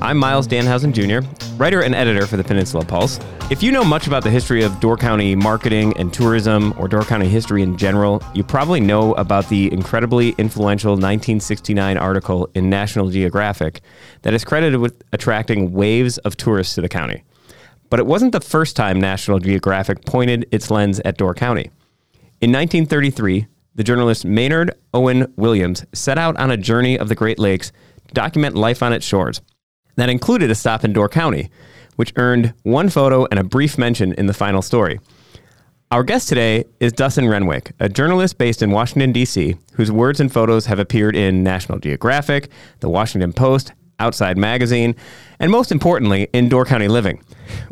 I'm Miles Danhausen Jr., writer and editor for the Peninsula Pulse. If you know much about the history of Door County marketing and tourism, or Door County history in general, you probably know about the incredibly influential 1969 article in National Geographic that is credited with attracting waves of tourists to the county. But it wasn't the first time National Geographic pointed its lens at Door County. In 1933, the journalist Maynard Owen Williams set out on a journey of the Great Lakes to document life on its shores. That included a stop in Door County, which earned one photo and a brief mention in the final story. Our guest today is Dustin Renwick, a journalist based in Washington, D.C., whose words and photos have appeared in National Geographic, The Washington Post, Outside Magazine, and most importantly, in Door County Living.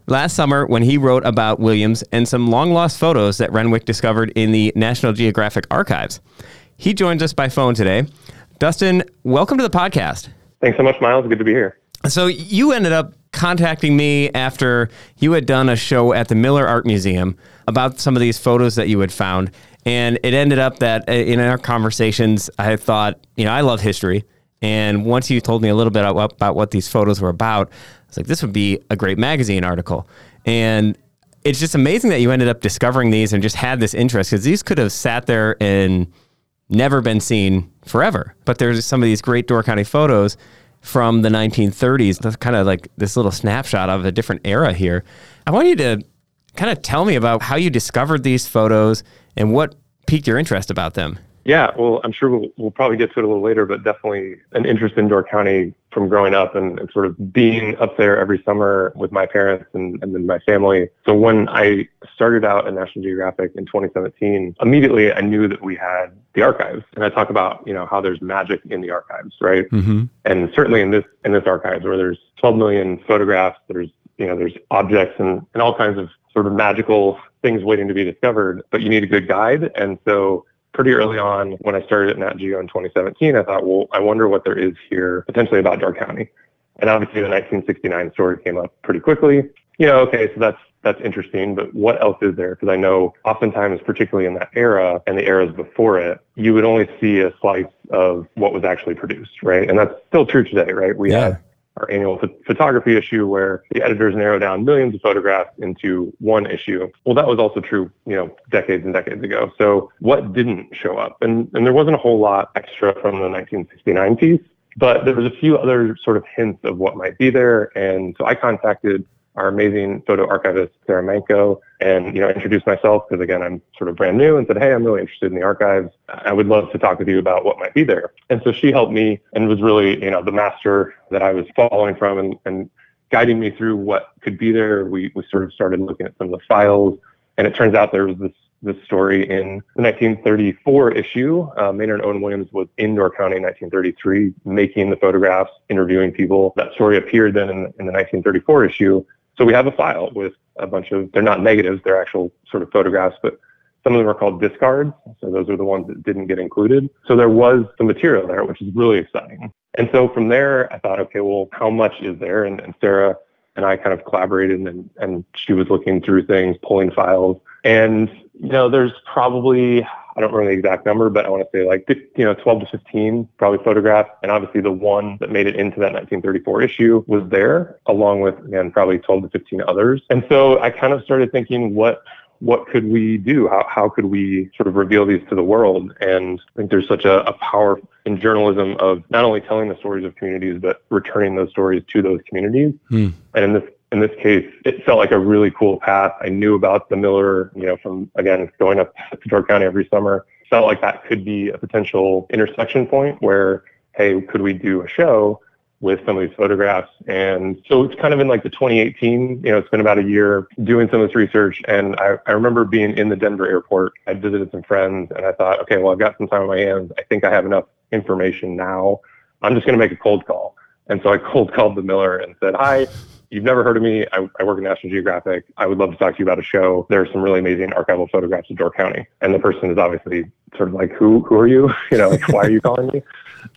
Last summer, when he wrote about Williams and some long lost photos that Renwick discovered in the National Geographic archives, he joins us by phone today. Dustin, welcome to the podcast. Thanks so much, Miles. Good to be here. So, you ended up contacting me after you had done a show at the Miller Art Museum about some of these photos that you had found. And it ended up that uh, in our conversations, I thought, you know, I love history. And once you told me a little bit about what these photos were about, I was like, this would be a great magazine article. And it's just amazing that you ended up discovering these and just had this interest because these could have sat there and never been seen forever. But there's some of these great Door County photos from the 1930s. That's kind of like this little snapshot of a different era here. I want you to kind of tell me about how you discovered these photos and what piqued your interest about them. Yeah, well, I'm sure we'll, we'll probably get to it a little later, but definitely an interest in Door County from growing up and, and sort of being up there every summer with my parents and, and then my family. So when I started out at National Geographic in 2017, immediately I knew that we had the archives. And I talk about, you know, how there's magic in the archives, right? Mm-hmm. And certainly in this in this archives where there's 12 million photographs, there's you know, there's objects and, and all kinds of sort of magical things waiting to be discovered, but you need a good guide. And so pretty early on when I started at Nat Geo in 2017, I thought, well, I wonder what there is here potentially about Door County. And obviously the 1969 story came up pretty quickly. You know, okay, so that's that's interesting, but what else is there? Because I know oftentimes, particularly in that era and the eras before it, you would only see a slice of what was actually produced, right? And that's still true today, right? We yeah. have our annual ph- photography issue where the editors narrow down millions of photographs into one issue. Well, that was also true, you know, decades and decades ago. So what didn't show up? And, and there wasn't a whole lot extra from the 1969 piece, but there was a few other sort of hints of what might be there. And so I contacted our amazing photo archivist, Sara Manco, and, you know, introduced myself because again, I'm sort of brand new and said, Hey, I'm really interested in the archives. I would love to talk with you about what might be there. And so she helped me and was really, you know, the master that I was following from and, and guiding me through what could be there. We, we sort of started looking at some of the files and it turns out there was this this story in the 1934 issue. Uh, Maynard Owen Williams was in Door County in 1933, making the photographs, interviewing people. That story appeared then in, in the 1934 issue. So we have a file with a bunch of, they're not negatives, they're actual sort of photographs, but some of them are called discards. So those are the ones that didn't get included. So there was some material there, which is really exciting. And so from there, I thought, okay, well, how much is there? And, and Sarah and I kind of collaborated and, and she was looking through things, pulling files. And, you know, there's probably I don't remember the exact number, but I want to say like, you know, 12 to 15 probably photographs. And obviously the one that made it into that 1934 issue was there along with, again, probably 12 to 15 others. And so I kind of started thinking what, what could we do? How, how could we sort of reveal these to the world? And I think there's such a, a power in journalism of not only telling the stories of communities, but returning those stories to those communities. Mm. And in this in this case, it felt like a really cool path. I knew about the Miller, you know, from again going up to Door County every summer. Felt like that could be a potential intersection point where, hey, could we do a show with some of these photographs? And so it's kind of in like the 2018, you know, it's been about a year doing some of this research. And I, I remember being in the Denver airport. I visited some friends and I thought, okay, well, I've got some time on my hands. I think I have enough information now. I'm just going to make a cold call. And so I cold called the Miller and said, hi, you've never heard of me. I, I work at National Geographic. I would love to talk to you about a show. There are some really amazing archival photographs of Door County. And the person is obviously sort of like, who, who are you? you know, like, why are you calling me?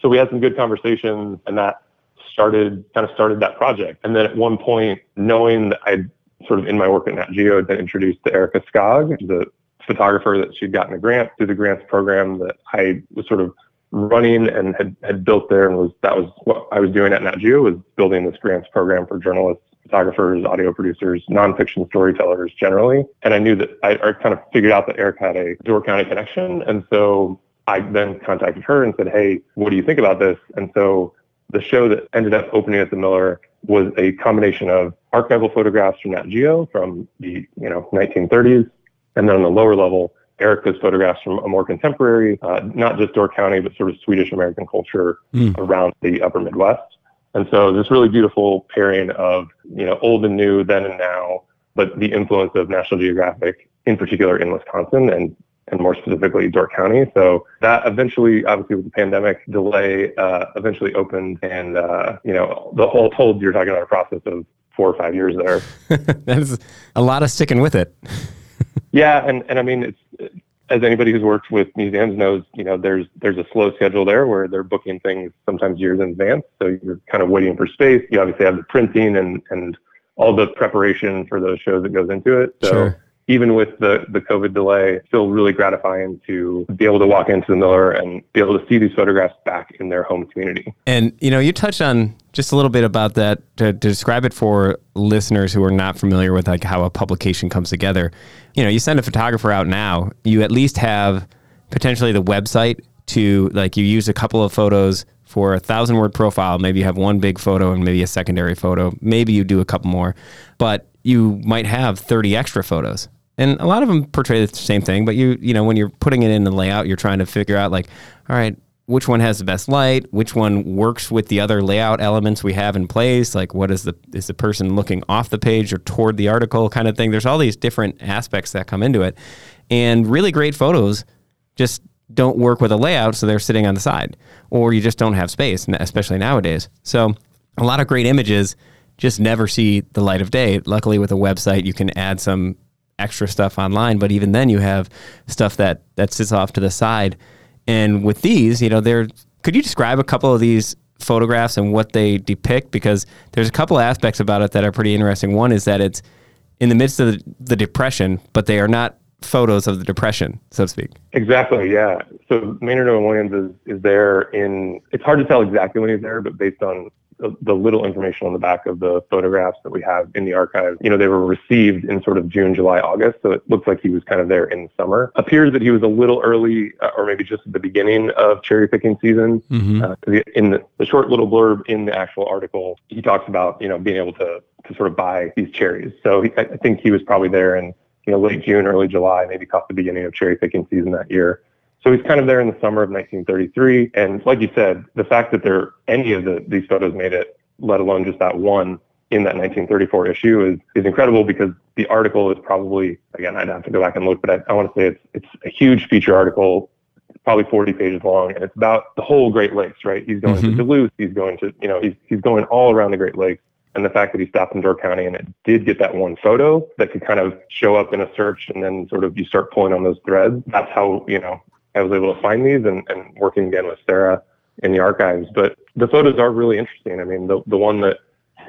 So we had some good conversations and that started, kind of started that project. And then at one point, knowing that I'd sort of in my work at Nat Geo had been introduced to Erika Skogg, the photographer that she'd gotten a grant through the grants program that I was sort of running and had, had built there and was that was what I was doing at Nat Geo was building this grants program for journalists, photographers, audio producers, nonfiction storytellers generally. And I knew that I, I kind of figured out that Eric had a Door County connection. And so I then contacted her and said, Hey, what do you think about this? And so the show that ended up opening at the Miller was a combination of archival photographs from Nat Geo from the you know 1930s, and then on the lower level, Erika's photographs from a more contemporary, uh, not just Door County, but sort of Swedish American culture mm. around the Upper Midwest. And so this really beautiful pairing of you know old and new, then and now, but the influence of National Geographic, in particular in Wisconsin, and and more specifically Door County. So that eventually, obviously with the pandemic delay, uh, eventually opened. And, uh, you know, the whole told you're talking about a process of four or five years there. that is a lot of sticking with it. yeah. And, and I mean, it's, as anybody who's worked with museums knows, you know, there's, there's a slow schedule there where they're booking things sometimes years in advance. So you're kind of waiting for space. You obviously have the printing and, and all the preparation for those shows that goes into it. So, sure even with the, the COVID delay, still really gratifying to be able to walk into the Miller and be able to see these photographs back in their home community. And, you know, you touched on just a little bit about that to, to describe it for listeners who are not familiar with like how a publication comes together. You know, you send a photographer out now, you at least have potentially the website to like you use a couple of photos for a thousand word profile. Maybe you have one big photo and maybe a secondary photo. Maybe you do a couple more, but you might have 30 extra photos and a lot of them portray the same thing but you you know when you're putting it in the layout you're trying to figure out like all right which one has the best light? Which one works with the other layout elements we have in place? Like what is the is the person looking off the page or toward the article kind of thing? There's all these different aspects that come into it. And really great photos just don't work with a layout so they're sitting on the side or you just don't have space especially nowadays. So a lot of great images just never see the light of day. Luckily with a website you can add some extra stuff online, but even then you have stuff that that sits off to the side. And with these, you know, there could you describe a couple of these photographs and what they depict because there's a couple aspects about it that are pretty interesting. One is that it's in the midst of the, the depression, but they are not photos of the depression, so to speak. Exactly, yeah. So Maynard Owen Williams is, is there in, it's hard to tell exactly when he's there, but based on the, little information on the back of the photographs that we have in the archive, you know, they were received in sort of June, July, August. So it looks like he was kind of there in the summer. Appears that he was a little early, uh, or maybe just at the beginning of cherry picking season. Mm-hmm. Uh, in the, the short little blurb in the actual article, he talks about, you know, being able to, to sort of buy these cherries. So he, I think he was probably there in, you know, late June, early July, maybe caught the beginning of cherry picking season that year. So he's kind of there in the summer of 1933. And like you said, the fact that there any of the, these photos made it, let alone just that one in that 1934 issue is, is incredible because the article is probably, again, I'd have to go back and look, but I, I want to say it's, it's a huge feature article, probably 40 pages long, and it's about the whole Great Lakes, right? He's going mm-hmm. to Duluth, he's going to, you know, he's, he's going all around the Great Lakes. And the fact that he stopped in Door County and it did get that one photo that could kind of show up in a search and then sort of you start pulling on those threads. That's how, you know, I was able to find these and, and working again with Sarah in the archives. But the photos are really interesting. I mean, the, the one that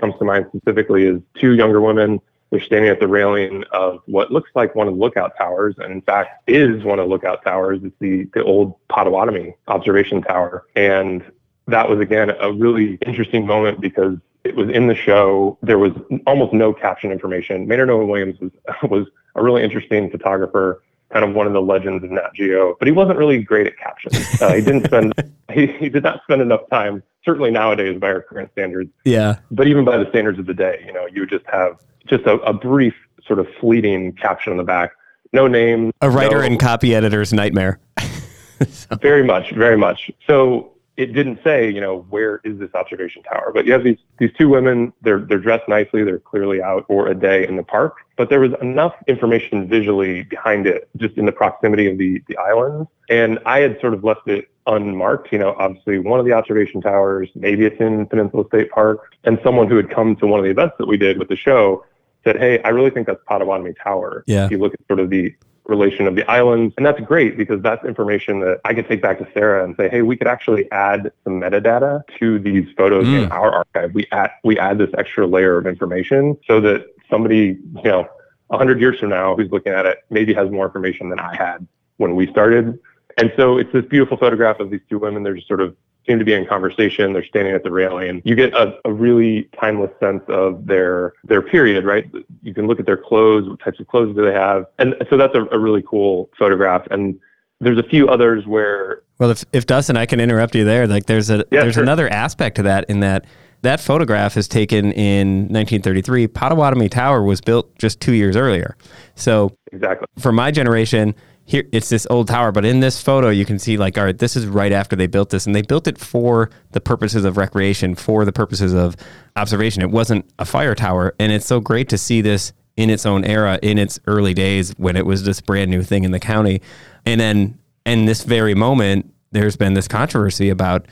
comes to mind specifically is two younger women. They're standing at the railing of what looks like one of the lookout towers, and in fact is one of the lookout towers. It's the, the old Potawatomi observation tower. And that was, again, a really interesting moment because it was in the show. There was almost no caption information. Maynard Owen Williams was, was a really interesting photographer kind of one of the legends of Nat Geo, but he wasn't really great at captions. Uh, he didn't spend he, he did not spend enough time, certainly nowadays by our current standards. Yeah. But even by the standards of the day, you know, you would just have just a, a brief sort of fleeting caption on the back, no name. A writer no, and copy editor's nightmare. so. Very much, very much. So it didn't say, you know, where is this observation tower? But you have these these two women. They're they're dressed nicely. They're clearly out for a day in the park. But there was enough information visually behind it, just in the proximity of the the islands. And I had sort of left it unmarked. You know, obviously one of the observation towers, maybe it's in Peninsula State Park, and someone who had come to one of the events that we did with the show said, "Hey, I really think that's Potawatomi Tower." Yeah. If you look at sort of the relation of the islands. And that's great because that's information that I could take back to Sarah and say, hey, we could actually add some metadata to these photos mm. in our archive. We add we add this extra layer of information so that somebody, you know, a hundred years from now who's looking at it maybe has more information than I had when we started. And so it's this beautiful photograph of these two women. They're just sort of seem to be in conversation. They're standing at the railing. You get a, a really timeless sense of their their period, right? You can look at their clothes. What types of clothes do they have? And so that's a, a really cool photograph. And there's a few others where. Well, if if Dustin, I can interrupt you there. Like, there's a yeah, there's sure. another aspect to that in that that photograph is taken in 1933. Potawatomi Tower was built just two years earlier. So exactly for my generation, here it's this old tower, but in this photo you can see like, all right, this is right after they built this, and they built it for the purposes of recreation, for the purposes of observation. It wasn't a fire tower, and it's so great to see this in its own era, in its early days when it was this brand new thing in the county, and then in this very moment, there's been this controversy about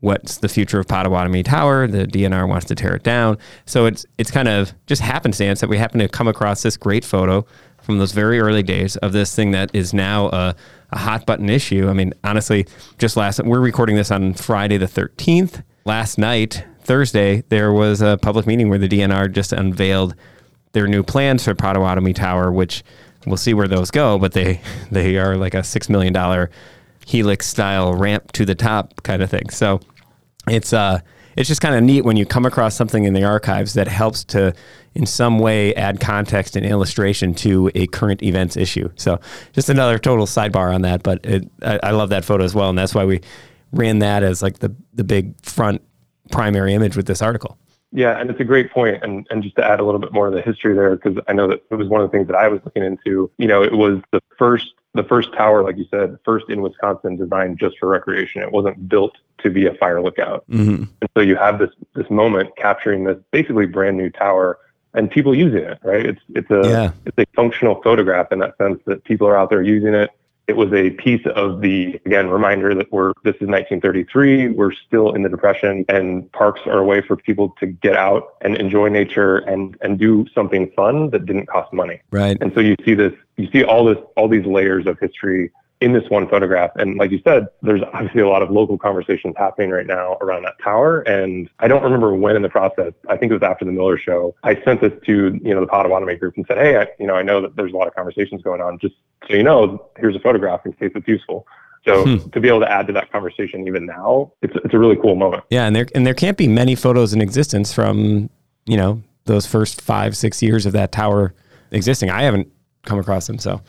what's the future of Potawatomi Tower. The DNR wants to tear it down. So it's it's kind of just happenstance that we happen to come across this great photo from those very early days of this thing that is now a, a hot button issue. I mean, honestly, just last we're recording this on Friday the 13th. Last night, Thursday, there was a public meeting where the DNR just unveiled their new plans for Potawatomi Tower, which we'll see where those go, but they they are like a six million dollar helix style ramp to the top kind of thing. So it's uh it's just kind of neat when you come across something in the archives that helps to in some way add context and illustration to a current events issue. So just another total sidebar on that, but it, I, I love that photo as well, and that's why we ran that as like the the big front primary image with this article. Yeah, and it's a great point. And and just to add a little bit more of the history there, because I know that it was one of the things that I was looking into. You know, it was the first the first tower, like you said, first in Wisconsin, designed just for recreation. It wasn't built to be a fire lookout. Mm-hmm. And so you have this this moment capturing this basically brand new tower and people using it, right? It's it's a yeah. it's a functional photograph in that sense that people are out there using it. It was a piece of the again reminder that we're this is 1933. We're still in the depression, and parks are a way for people to get out and enjoy nature and and do something fun that didn't cost money. Right. And so you see this, you see all this, all these layers of history in this one photograph. And like you said, there's obviously a lot of local conversations happening right now around that tower. And I don't remember when in the process, I think it was after the Miller show, I sent this to, you know, the Potawatomi group and said, Hey, I, you know, I know that there's a lot of conversations going on. Just so you know, here's a photograph in case it's useful. So hmm. to be able to add to that conversation even now, it's, it's a really cool moment. Yeah. And there, and there can't be many photos in existence from, you know, those first five, six years of that tower existing. I haven't come across them. So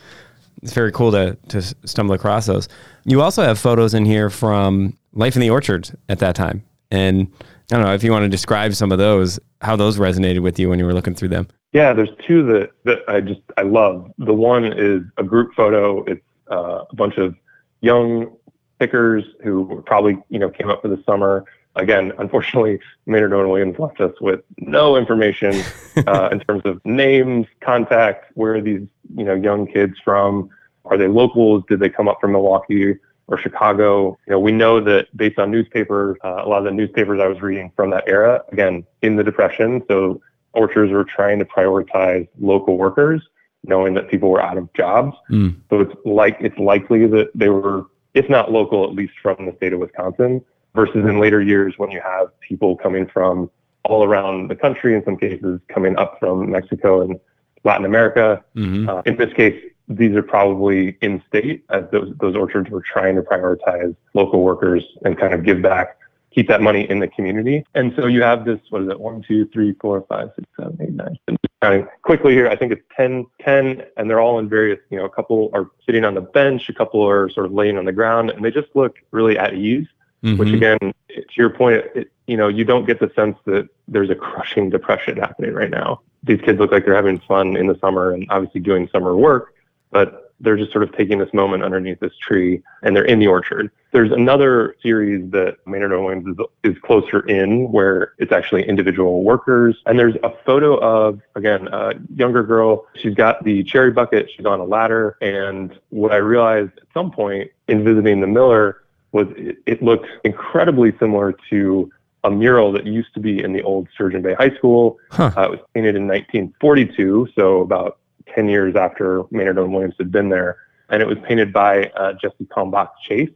it's very cool to to stumble across those. You also have photos in here from Life in the Orchard at that time, and I don't know if you want to describe some of those, how those resonated with you when you were looking through them. Yeah, there's two that that I just I love. The one is a group photo. It's uh, a bunch of young pickers who probably you know came up for the summer. Again, unfortunately, Maynard Owen Williams left us with no information uh, in terms of names, contact, where are these you know young kids from? Are they locals? Did they come up from Milwaukee or Chicago? You know, we know that based on newspapers, uh, a lot of the newspapers I was reading from that era, again in the Depression, so orchards were trying to prioritize local workers, knowing that people were out of jobs. Mm. So it's like it's likely that they were, if not local, at least from the state of Wisconsin. Versus in later years when you have people coming from all around the country, in some cases coming up from Mexico and Latin America. Mm-hmm. Uh, in this case, these are probably in state as those, those orchards were trying to prioritize local workers and kind of give back, keep that money in the community. And so you have this, what is it, one, two, three, four, five, six, seven, eight, nine. And counting quickly here, I think it's 10, 10, and they're all in various, you know, a couple are sitting on the bench, a couple are sort of laying on the ground, and they just look really at ease, mm-hmm. which again, to your point, it, you know, you don't get the sense that there's a crushing depression happening right now these kids look like they're having fun in the summer and obviously doing summer work, but they're just sort of taking this moment underneath this tree and they're in the orchard. There's another series that Maynard Owens is, is closer in where it's actually individual workers. And there's a photo of, again, a younger girl. She's got the cherry bucket. She's on a ladder. And what I realized at some point in visiting the Miller was it, it looked incredibly similar to a mural that used to be in the old Sturgeon Bay High School. Huh. Uh, it was painted in 1942, so about 10 years after Maynard Owen Williams had been there. And it was painted by uh, Jessie Kalmbach Chase.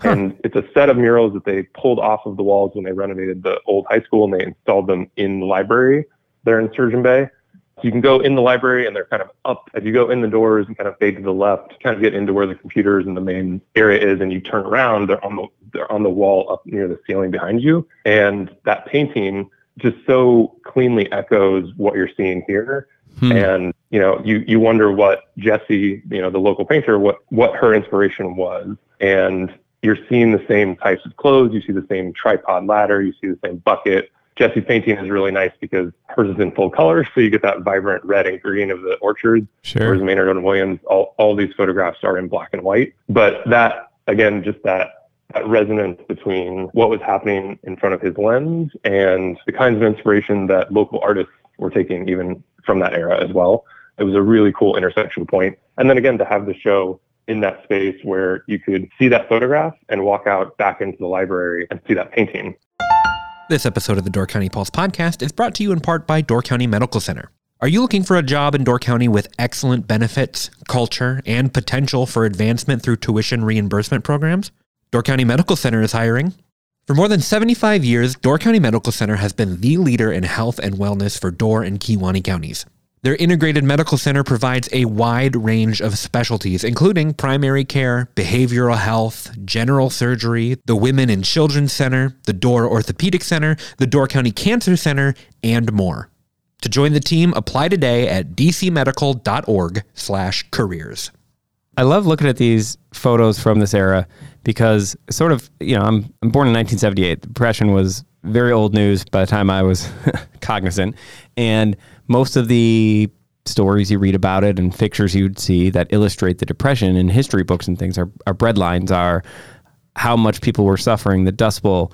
Huh. And it's a set of murals that they pulled off of the walls when they renovated the old high school and they installed them in the library there in Sturgeon Bay. So you can go in the library and they're kind of up as you go in the doors and kind of fade to the left, kind of get into where the computers and the main area is, and you turn around, they're on the they're on the wall up near the ceiling behind you. And that painting just so cleanly echoes what you're seeing here. Hmm. And you know, you you wonder what Jessie, you know, the local painter, what what her inspiration was. And you're seeing the same types of clothes, you see the same tripod ladder, you see the same bucket. Jessie's painting is really nice because hers is in full color, so you get that vibrant red and green of the orchards. Sure. Whereas Maynard Owen Williams, all, all these photographs are in black and white. But that, again, just that, that resonance between what was happening in front of his lens and the kinds of inspiration that local artists were taking even from that era as well. It was a really cool intersection point. And then again, to have the show in that space where you could see that photograph and walk out back into the library and see that painting. This episode of the Door County Pulse podcast is brought to you in part by Door County Medical Center. Are you looking for a job in Door County with excellent benefits, culture, and potential for advancement through tuition reimbursement programs? Door County Medical Center is hiring. For more than 75 years, Door County Medical Center has been the leader in health and wellness for Door and Kewaunee counties. Their integrated medical center provides a wide range of specialties, including primary care, behavioral health, general surgery, the Women and Children's Center, the Door Orthopedic Center, the Door County Cancer Center, and more. To join the team, apply today at dcmedical.org/careers. I love looking at these photos from this era because sort of, you know, I'm, I'm born in 1978. The Depression was very old news by the time I was cognizant. And most of the stories you read about it and pictures you'd see that illustrate the Depression in history books and things are, breadlines are how much people were suffering, the Dust Bowl.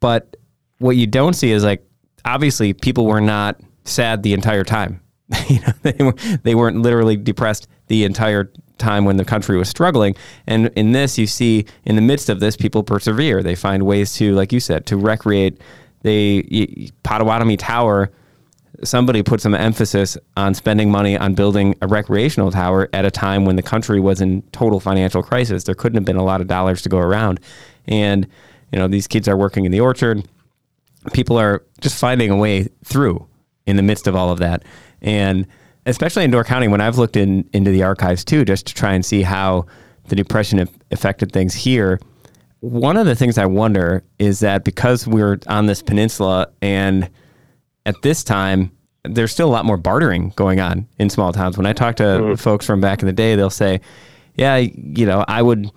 But what you don't see is like, obviously, people were not sad the entire time. you know, they, were, they weren't literally depressed the entire time when the country was struggling. And in this, you see in the midst of this, people persevere. They find ways to, like you said, to recreate. They y- Potawatomi Tower. Somebody put some emphasis on spending money on building a recreational tower at a time when the country was in total financial crisis. There couldn't have been a lot of dollars to go around, and you know these kids are working in the orchard. People are just finding a way through in the midst of all of that, and especially in Door County, when I've looked in into the archives too, just to try and see how the depression affected things here. One of the things I wonder is that because we're on this peninsula, and at this time, there's still a lot more bartering going on in small towns. When I talk to mm-hmm. folks from back in the day, they'll say, "Yeah, you know, I would."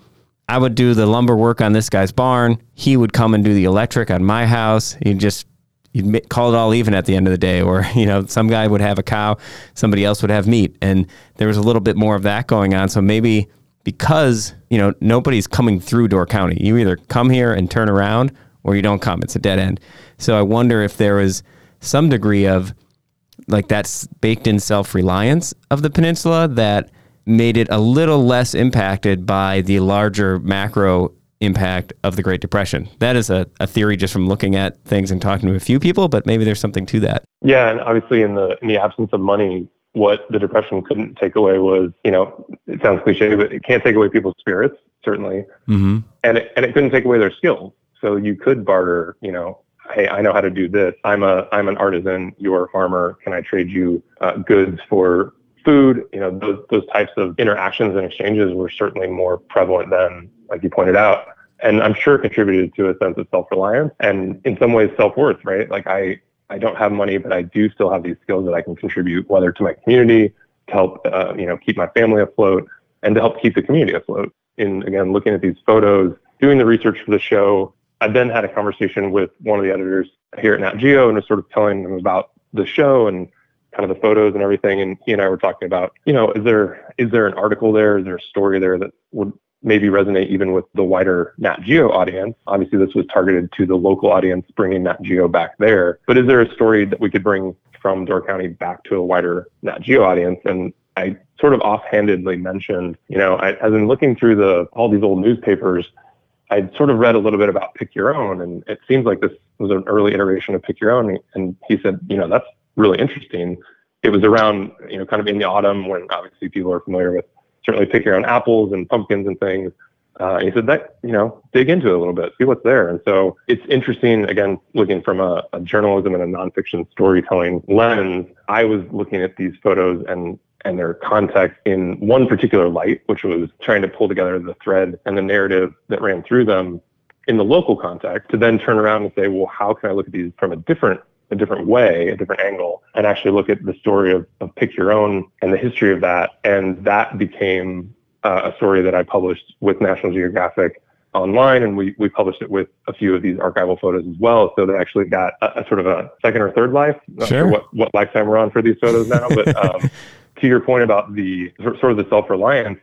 I would do the lumber work on this guy's barn. He would come and do the electric on my house. He'd just you'd call it all even at the end of the day or you know some guy would have a cow somebody else would have meat and there was a little bit more of that going on so maybe because you know nobody's coming through door county you either come here and turn around or you don't come it's a dead end so i wonder if there was some degree of like that's baked in self-reliance of the peninsula that made it a little less impacted by the larger macro impact of the Great Depression. That is a, a theory just from looking at things and talking to a few people, but maybe there's something to that. Yeah, and obviously in the in the absence of money, what the depression couldn't take away was, you know, it sounds cliche, but it can't take away people's spirits, certainly, Mm-hmm. and it, and it couldn't take away their skills. So you could barter, you know, hey, I know how to do this. I'm a I'm an artisan. You're a farmer. Can I trade you uh, goods for food? You know, those those types of interactions and exchanges were certainly more prevalent then, like you pointed out. And I'm sure contributed to a sense of self-reliance and in some ways self-worth, right? Like I, I don't have money, but I do still have these skills that I can contribute, whether to my community, to help, uh, you know, keep my family afloat, and to help keep the community afloat. In again, looking at these photos, doing the research for the show, I then had a conversation with one of the editors here at Nat Geo and was sort of telling them about the show and kind of the photos and everything. And he and I were talking about, you know, is there is there an article there? Is there a story there that would maybe resonate even with the wider Nat Geo audience? Obviously, this was targeted to the local audience, bringing Nat Geo back there. But is there a story that we could bring from Door County back to a wider Nat Geo audience? And I sort of offhandedly mentioned, you know, I, as in looking through the all these old newspapers, I'd sort of read a little bit about Pick Your Own, and it seems like this was an early iteration of Pick Your Own. And he said, you know, that's really interesting. It was around, you know, kind of in the autumn when obviously people are familiar with certainly Pick Your Own apples and pumpkins and things. Uh, he said that, you know, dig into it a little bit, see what's there. And so it's interesting, again, looking from a, a journalism and a nonfiction storytelling lens. I was looking at these photos and and their context in one particular light, which was trying to pull together the thread and the narrative that ran through them in the local context to then turn around and say, well, how can I look at these from a different a different way, a different angle, and actually look at the story of, of Pick Your Own and the history of that. And that became uh, a story that I published with National Geographic online, and we, we published it with a few of these archival photos as well. So they actually got a, a sort of a second or third life. Not sure, sure what, what lifetime we're on for these photos now, but um, to your point about the sort of the self-reliance,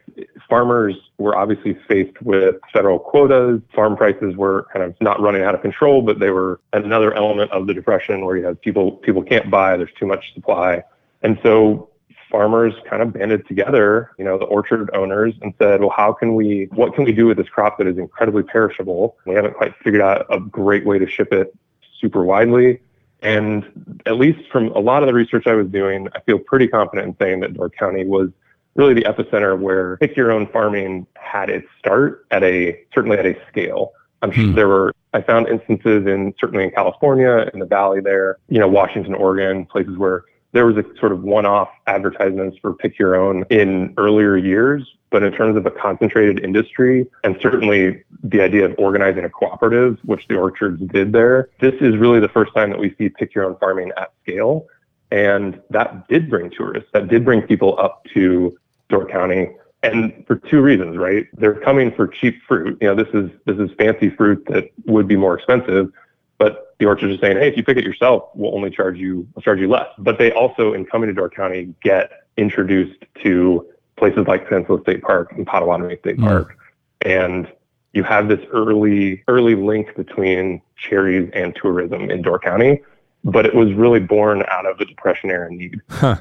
farmers were obviously faced with federal quotas. Farm prices were kind of not running out of control, but they were another element of the depression where you have people people can't buy. There's too much supply, and so farmers kind of banded together, you know, the orchard owners and said, well, how can we, what can we do with this crop that is incredibly perishable? We haven't quite figured out a great way to ship it super widely. And at least from a lot of the research I was doing, I feel pretty confident in saying that Door County was really the epicenter where pick your own farming had its start at a certainly at a scale. I'm sure hmm. there were I found instances in certainly in California, in the valley there, you know, Washington, Oregon, places where there was a sort of one-off advertisements for pick your own in earlier years but in terms of a concentrated industry and certainly the idea of organizing a cooperative which the orchards did there this is really the first time that we see pick your own farming at scale. And that did bring tourists that did bring people up to door county and for two reasons right? They're coming for cheap fruit. You know this is this is fancy fruit that would be more expensive but the orchards are saying, hey, if you pick it yourself, we'll only charge you we'll charge you less. But they also, in coming to Door County, get introduced to places like Peninsula State Park and Potawatomi State mm. Park, and you have this early early link between cherries and tourism in Door County. But it was really born out of the Depression era need. Huh.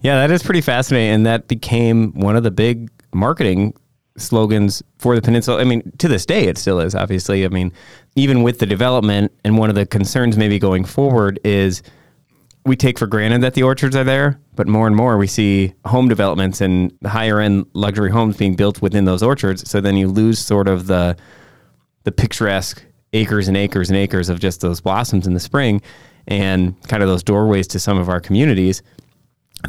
Yeah, that is pretty fascinating, and that became one of the big marketing slogans for the peninsula. I mean, to this day, it still is, obviously. I mean, even with the development, and one of the concerns maybe going forward is we take for granted that the orchards are there, but more and more we see home developments and higher end luxury homes being built within those orchards. So then you lose sort of the the picturesque acres and acres and acres of just those blossoms in the spring and kind of those doorways to some of our communities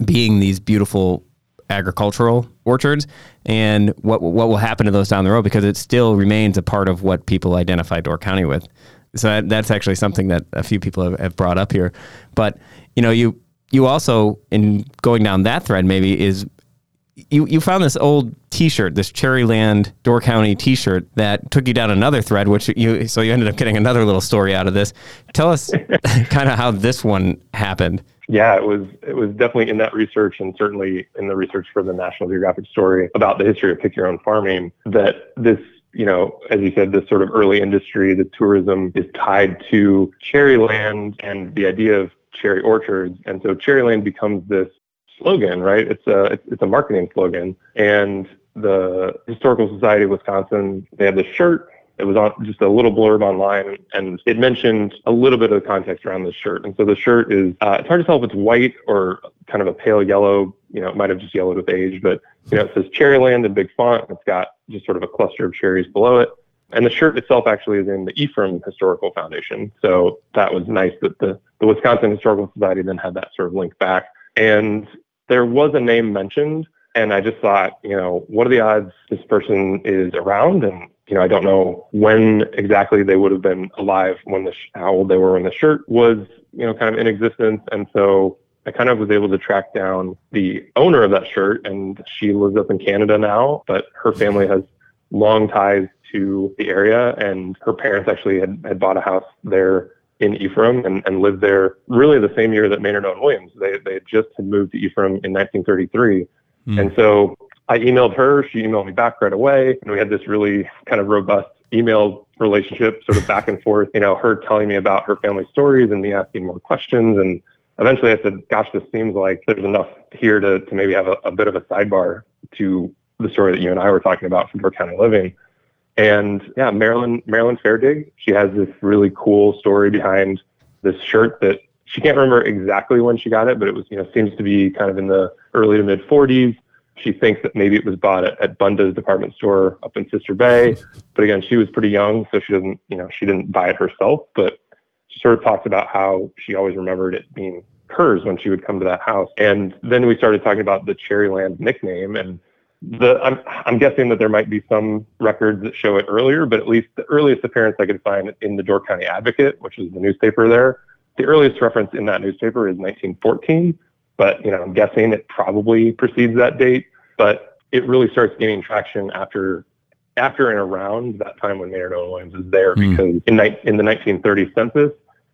being these beautiful agricultural orchards and what what will happen to those down the road because it still remains a part of what people identify Door County with. So that, that's actually something that a few people have, have brought up here. But you know, you you also in going down that thread maybe is you you found this old T-shirt, this Cherryland Door County T-shirt that took you down another thread, which you so you ended up getting another little story out of this. Tell us kind of how this one happened yeah, it was it was definitely in that research and certainly in the research for the National Geographic story about the history of pick your own farming that this you know, as you said, this sort of early industry, the tourism is tied to Cherryland and the idea of cherry orchards. And so Cherryland becomes this slogan, right? It's a it's a marketing slogan. And the Historical Society of Wisconsin, they have this shirt it was on just a little blurb online, and it mentioned a little bit of context around this shirt. And so the shirt is uh, it's hard to tell if it's white or kind of a pale yellow. You know, it might have just yellowed with age, but you know, it says Cherryland in big font. It's got just sort of a cluster of cherries below it. And the shirt itself actually is in the Ephraim Historical Foundation. So that was nice that the, the Wisconsin Historical Society then had that sort of link back. And there was a name mentioned. And I just thought, you know, what are the odds this person is around? And you know, I don't know when exactly they would have been alive when the sh- how old they were when the shirt was, you know, kind of in existence. And so I kind of was able to track down the owner of that shirt, and she lives up in Canada now, but her family has long ties to the area, and her parents actually had, had bought a house there in Ephraim and, and lived there really the same year that Maynard Owen Williams. They they just had moved to Ephraim in 1933, mm. and so I emailed her, she emailed me back right away, and we had this really kind of robust email relationship, sort of back and forth. You know, her telling me about her family stories and me asking more questions. And eventually I said, gosh, this seems like there's enough here to, to maybe have a, a bit of a sidebar to the story that you and I were talking about from Door County Living. And yeah, Marilyn Marilyn Fairdig, she has this really cool story behind this shirt that she can't remember exactly when she got it, but it was you know seems to be kind of in the early to mid 40s. She thinks that maybe it was bought at, at Bunda's department store up in Sister Bay, but again, she was pretty young, so she doesn't you know she didn't buy it herself, but she sort of talks about how she always remembered it being hers when she would come to that house. And then we started talking about the Cherryland nickname and the I'm I'm guessing that there might be some records that show it earlier, but at least the earliest appearance I could find in the Door County Advocate, which is the newspaper there, the earliest reference in that newspaper is 1914. But you know, I'm guessing it probably precedes that date. But it really starts gaining traction after after and around that time when Maynard Owen Williams is there, mm. because in, in the 1930 census,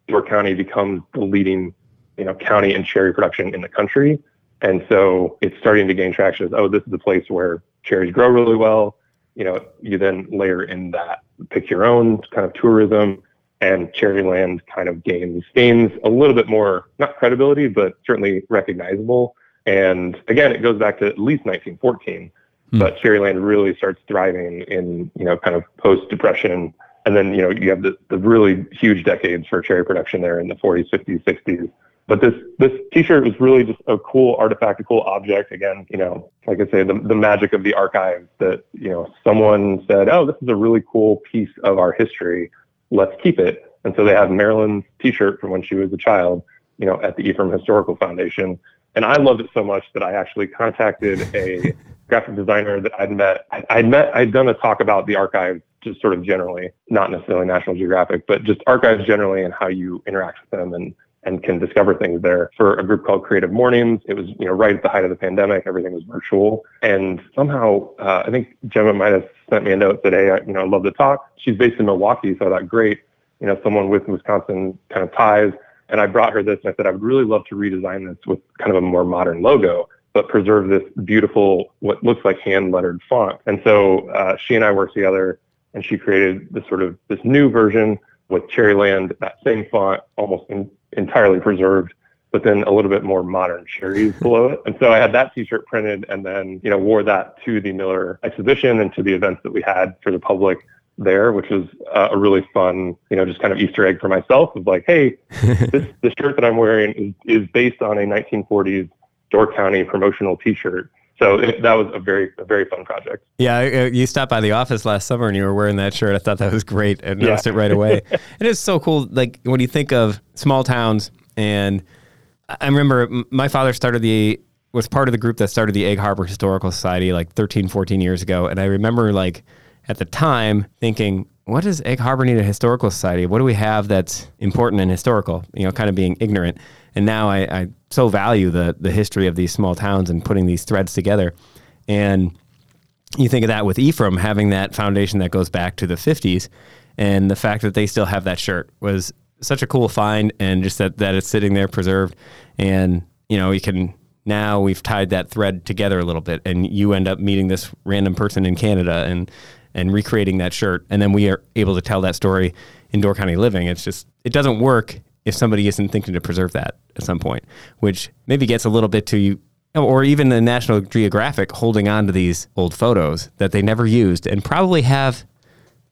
Door County becomes the leading you know county in cherry production in the country. And so it's starting to gain traction as, oh, this is a place where cherries grow really well. You know, you then layer in that pick your own kind of tourism and Cherryland kind of gains gains a little bit more not credibility, but certainly recognizable. And again, it goes back to at least 1914, mm. but Cherryland really starts thriving in you know kind of post depression, and then you know you have the, the really huge decades for cherry production there in the 40s, 50s, 60s, but this this T-shirt was really just a cool artifact, a cool object. Again, you know, like I say, the the magic of the archives. That you know, someone said, "Oh, this is a really cool piece of our history. Let's keep it." And so they have Marilyn's T-shirt from when she was a child, you know, at the Ephraim Historical Foundation. And I loved it so much that I actually contacted a graphic designer that I'd met. I'd met. I'd done a talk about the archives just sort of generally, not necessarily National Geographic, but just archives generally and how you interact with them and and can discover things there for a group called Creative Mornings. It was, you know, right at the height of the pandemic, everything was virtual. And somehow, uh, I think Gemma might have sent me a note that, hey, I, you know, I love to talk. She's based in Milwaukee, so I thought, great, you know, someone with Wisconsin kind of ties. And I brought her this and I said, I would really love to redesign this with kind of a more modern logo, but preserve this beautiful, what looks like hand lettered font. And so uh, she and I worked together and she created this sort of this new version with Cherryland, that same font, almost in, entirely preserved, but then a little bit more modern cherries below it. And so I had that T-shirt printed, and then you know wore that to the Miller exhibition and to the events that we had for the public there, which was uh, a really fun, you know, just kind of Easter egg for myself of like, hey, this the shirt that I'm wearing is, is based on a 1940s Door County promotional T-shirt so it, that was a very a very fun project. Yeah, uh, you stopped by the office last summer and you were wearing that shirt. I thought that was great. and I noticed it right away. it is so cool. Like when you think of small towns, and I remember my father started the was part of the group that started the Egg Harbor Historical Society like 13, 14 years ago, and I remember like at the time thinking, what does Egg Harbor need a historical society? What do we have that's important and historical? You know, kind of being ignorant. And now I, I so value the the history of these small towns and putting these threads together. And you think of that with Ephraim having that foundation that goes back to the 50s, and the fact that they still have that shirt was such a cool find, and just that that it's sitting there preserved, and you know you can now we've tied that thread together a little bit, and you end up meeting this random person in Canada and and recreating that shirt, and then we are able to tell that story in Door County Living. It's just it doesn't work if somebody isn't thinking to preserve that at some point, which maybe gets a little bit to you, or even the National Geographic holding on to these old photos that they never used and probably have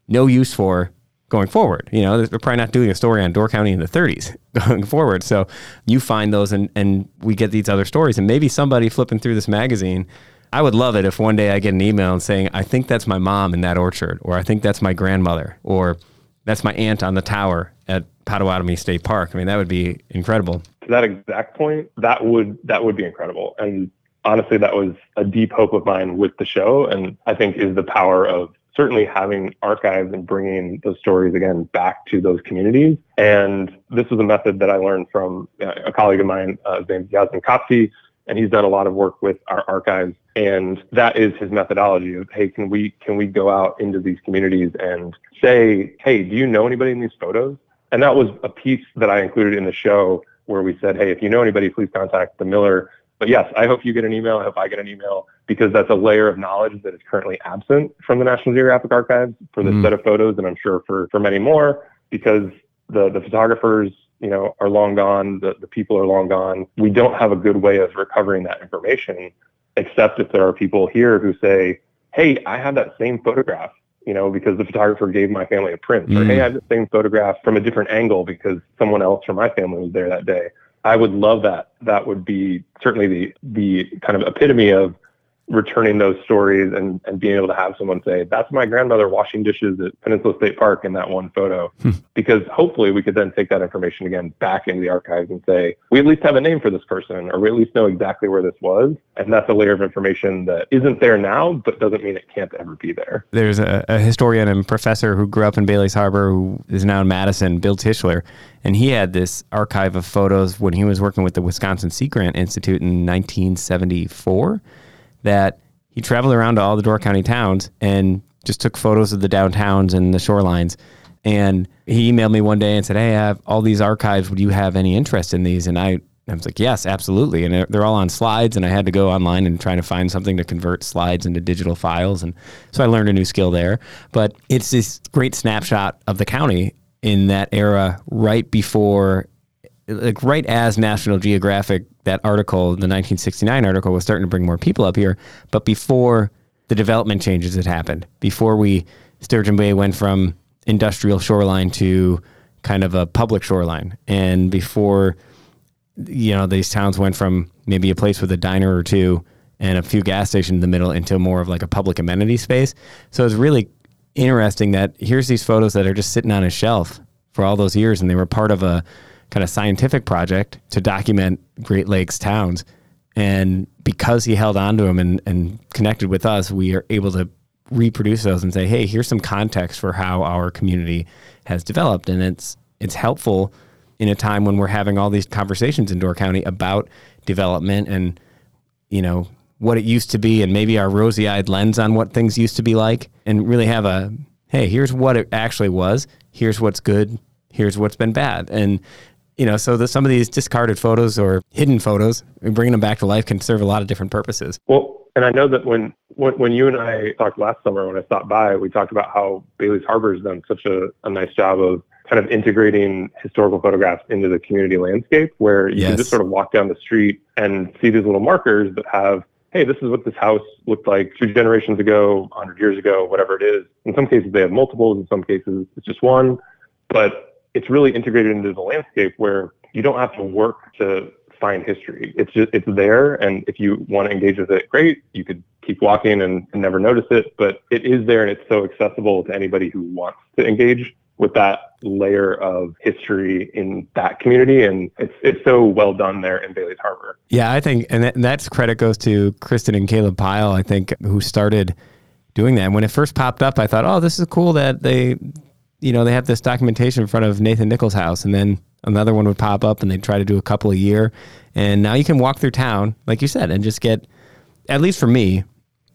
no use for going forward. You know, they're probably not doing a story on Door County in the 30s going forward. So you find those and, and we get these other stories. And maybe somebody flipping through this magazine, I would love it if one day I get an email saying, I think that's my mom in that orchard, or I think that's my grandmother, or that's my aunt on the tower at Potawatomi State Park. I mean, that would be incredible. To that exact point, that would that would be incredible. And honestly, that was a deep hope of mine with the show, and I think is the power of certainly having archives and bringing those stories again back to those communities. And this was a method that I learned from uh, a colleague of mine, uh, his name's Yasmin Kopsi, and he's done a lot of work with our archives. And that is his methodology of, hey, can we can we go out into these communities and say, hey, do you know anybody in these photos? And that was a piece that I included in the show where we said, hey, if you know anybody, please contact the Miller. But yes, I hope you get an email. I hope I get an email because that's a layer of knowledge that is currently absent from the National Geographic Archives for this mm. set of photos, and I'm sure for, for many more because the, the photographers, you know, are long gone. The, the people are long gone. We don't have a good way of recovering that information, except if there are people here who say, hey, I have that same photograph you know, because the photographer gave my family a print, or Mm. hey, I have the same photograph from a different angle because someone else from my family was there that day. I would love that. That would be certainly the the kind of epitome of returning those stories and, and being able to have someone say, that's my grandmother washing dishes at Peninsula State Park in that one photo. Hmm. because hopefully we could then take that information again back into the archives and say, we at least have a name for this person, or we at least know exactly where this was. And that's a layer of information that isn't there now, but doesn't mean it can't ever be there. There's a, a historian and professor who grew up in Bailey's Harbor who is now in Madison, Bill Tishler, and he had this archive of photos when he was working with the Wisconsin Sea Grant Institute in 1974 that he traveled around to all the Door County towns and just took photos of the downtowns and the shorelines. And he emailed me one day and said, Hey, I have all these archives. Would you have any interest in these? And I, I was like, Yes, absolutely. And they're, they're all on slides. And I had to go online and try to find something to convert slides into digital files. And so I learned a new skill there. But it's this great snapshot of the county in that era right before like right as National Geographic, that article, the 1969 article, was starting to bring more people up here, but before the development changes had happened, before we Sturgeon Bay went from industrial shoreline to kind of a public shoreline, and before you know these towns went from maybe a place with a diner or two and a few gas stations in the middle into more of like a public amenity space. So it's really interesting that here's these photos that are just sitting on a shelf for all those years, and they were part of a kind of scientific project to document Great Lakes towns. And because he held on to them and, and connected with us, we are able to reproduce those and say, hey, here's some context for how our community has developed. And it's it's helpful in a time when we're having all these conversations in Door County about development and, you know, what it used to be and maybe our rosy eyed lens on what things used to be like and really have a hey, here's what it actually was, here's what's good, here's what's been bad. And you know, so the, some of these discarded photos or hidden photos, bringing them back to life can serve a lot of different purposes. Well, and I know that when, when when you and I talked last summer when I stopped by, we talked about how Bailey's Harbor has done such a, a nice job of kind of integrating historical photographs into the community landscape, where you Yes. can just sort of walk down the street and see these little markers that have, hey, this is what this house looked like two generations ago, 100 years ago, whatever it is. In some cases, they have multiples. In some cases, it's just one. But it's really integrated into the landscape where you don't have to work to find history. It's just it's there, and if you want to engage with it, great. You could keep walking and, and never notice it, but it is there, and it's so accessible to anybody who wants to engage with that layer of history in that community, and it's it's so well done there in Bailey's Harbor. Yeah, I think, and that, that's credit goes to Kristen and Caleb Pyle, I think, who started doing that. And when it first popped up, I thought, oh, this is cool that they, you know, they have this documentation in front of Nathan Nichols' house. And then another one would pop up and they'd try to do a couple a year. And now you can walk through town, like you said, and just get, at least for me,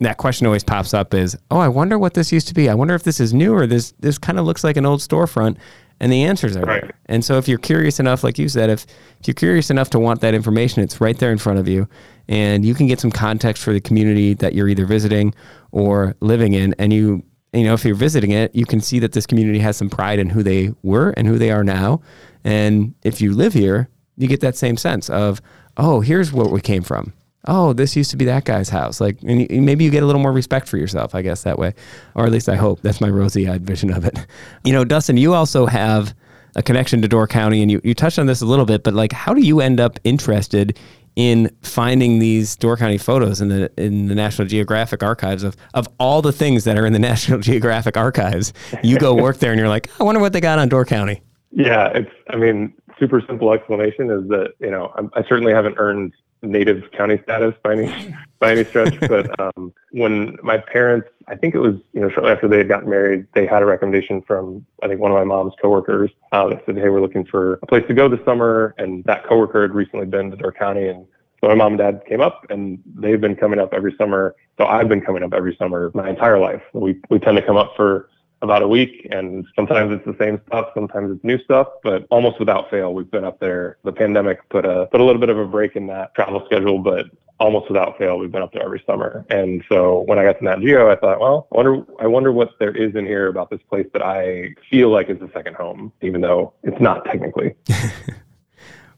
that question always pops up is, oh, I wonder what this used to be. I wonder if this is new or this this kind of looks like an old storefront. And the answers are Right. there. And so if you're curious enough, like you said, if, if you're curious enough to want that information, it's right there in front of you. And you can get some context for the community that you're either visiting or living in. And you you know, if you're visiting it, you can see that this community has some pride in who they were and who they are now. And if you live here, you get that same sense of, oh, here's where we came from. Oh, this used to be that guy's house. Like, and maybe you get a little more respect for yourself, I guess, that way. Or at least I hope. That's my rosy eyed vision of it. You know, Dustin, you also have a connection to Door County, and you, you touched on this a little bit, but like, how do you end up interested in finding these Door County photos in the in the National Geographic archives of of all the things that are in the National Geographic archives? You go work there, and you're like, I wonder what they got on Door County. Yeah, it's. I mean, super simple explanation is that you know I'm, I certainly haven't earned native county status by any by any stretch, but um, when my parents, I think it was you know shortly after they had gotten married, they had a recommendation from I think one of my mom's coworkers uh, that said, hey, we're looking for a place to go this summer, and that coworker had recently been to Door County, and so my mom and dad came up, and they've been coming up every summer. So I've been coming up every summer my entire life. We we tend to come up for about a week and sometimes it's the same stuff sometimes it's new stuff but almost without fail we've been up there. The pandemic put a put a little bit of a break in that travel schedule but almost without fail we've been up there every summer. And so when i got to nat geo i thought well i wonder i wonder what there is in here about this place that i feel like is a second home even though it's not technically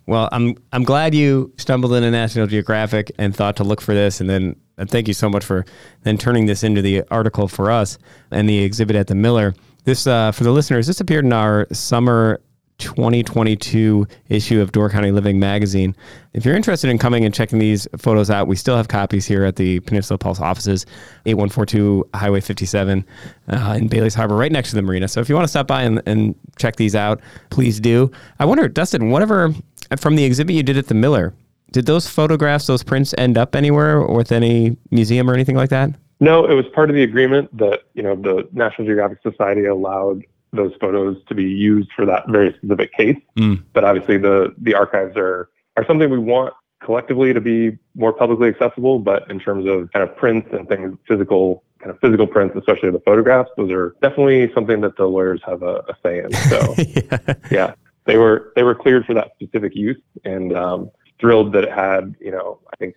Well, I'm I'm glad you stumbled into National Geographic and thought to look for this, and then and thank you so much for then turning this into the article for us and the exhibit at the Miller. This uh, for the listeners. This appeared in our summer 2022 issue of Door County Living magazine. If you're interested in coming and checking these photos out, we still have copies here at the Peninsula Pulse offices, 8142 Highway 57 uh, in Bailey's Harbor, right next to the marina. So if you want to stop by and, and check these out, please do. I wonder, Dustin, whatever from the exhibit you did at the Miller, did those photographs, those prints end up anywhere with any museum or anything like that? No, it was part of the agreement that, you know, the National Geographic Society allowed those photos to be used for that very specific case. Mm. But obviously, the the archives are are something we want collectively to be more publicly accessible. But in terms of kind of prints and things, physical kind of physical prints, especially the photographs, those are definitely something that the lawyers have a, a say in. So yeah. yeah. They were they were cleared for that specific use, and um, thrilled that it had you know I think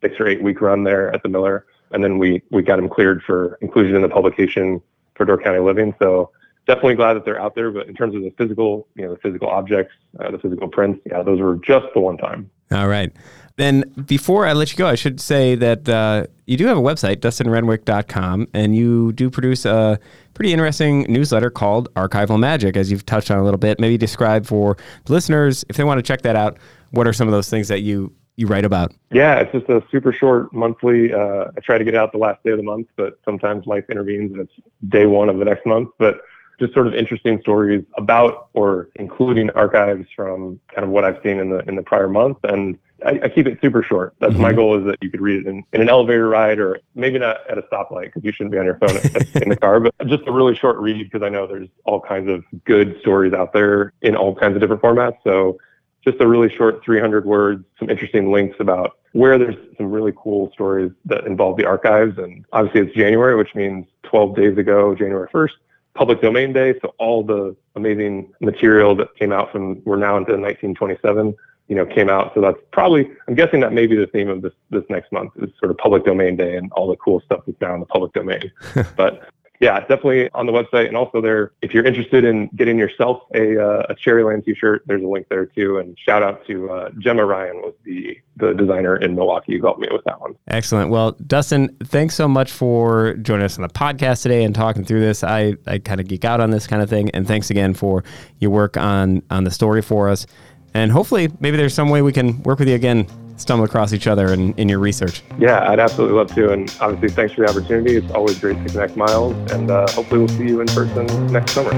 six or eight week run there at the Miller, and then we we got them cleared for inclusion in the publication for Door County Living. So definitely glad that they're out there. But in terms of the physical, you know, the physical objects, uh, the physical prints, yeah, those were just the one time. All right. Then before I let you go, I should say that uh, you do have a website, dustinrenwick.com, and you do produce a pretty interesting newsletter called Archival Magic, as you've touched on a little bit. Maybe describe for listeners, if they want to check that out, what are some of those things that you you write about? Yeah, it's just a super short monthly. Uh, I try to get out the last day of the month, but sometimes life intervenes and it's day one of the next month. But just sort of interesting stories about or including archives from kind of what I've seen in the in the prior month. And I, I keep it super short. That's mm-hmm. my goal is that you could read it in, in an elevator ride or maybe not at a stoplight because you shouldn't be on your phone in the car, but just a really short read because I know there's all kinds of good stories out there in all kinds of different formats. So just a really short 300 words, some interesting links about where there's some really cool stories that involve the archives. And obviously it's January, which means 12 days ago, January 1st, public domain day. So all the amazing material that came out from we're now into 1927, you know, came out. So that's probably I'm guessing that may be the theme of this this next month is sort of public domain day and all the cool stuff that's now in the public domain. but yeah, definitely on the website. And also there, if you're interested in getting yourself a, uh, a Cherryland t-shirt, there's a link there too. And shout out to uh, Gemma Ryan was the, the designer in Milwaukee who helped me with that one. Excellent. Well, Dustin, thanks so much for joining us on the podcast today and talking through this. I, I kind of geek out on this kind of thing. And thanks again for your work on, on the story for us. And hopefully maybe there's some way we can work with you again stumble across each other in, in your research. Yeah, I'd absolutely love to. And obviously, thanks for the opportunity. It's always great to connect, Miles. And uh, hopefully, we'll see you in person next summer.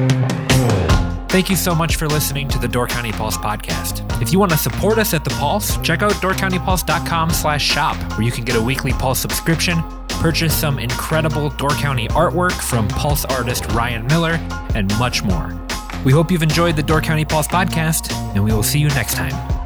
Thank you so much for listening to the Door County Pulse podcast. If you want to support us at the Pulse, check out doorcountypulse.com slash shop, where you can get a weekly Pulse subscription, purchase some incredible Door County artwork from Pulse artist Ryan Miller, and much more. We hope you've enjoyed the Door County Pulse podcast, and we will see you next time.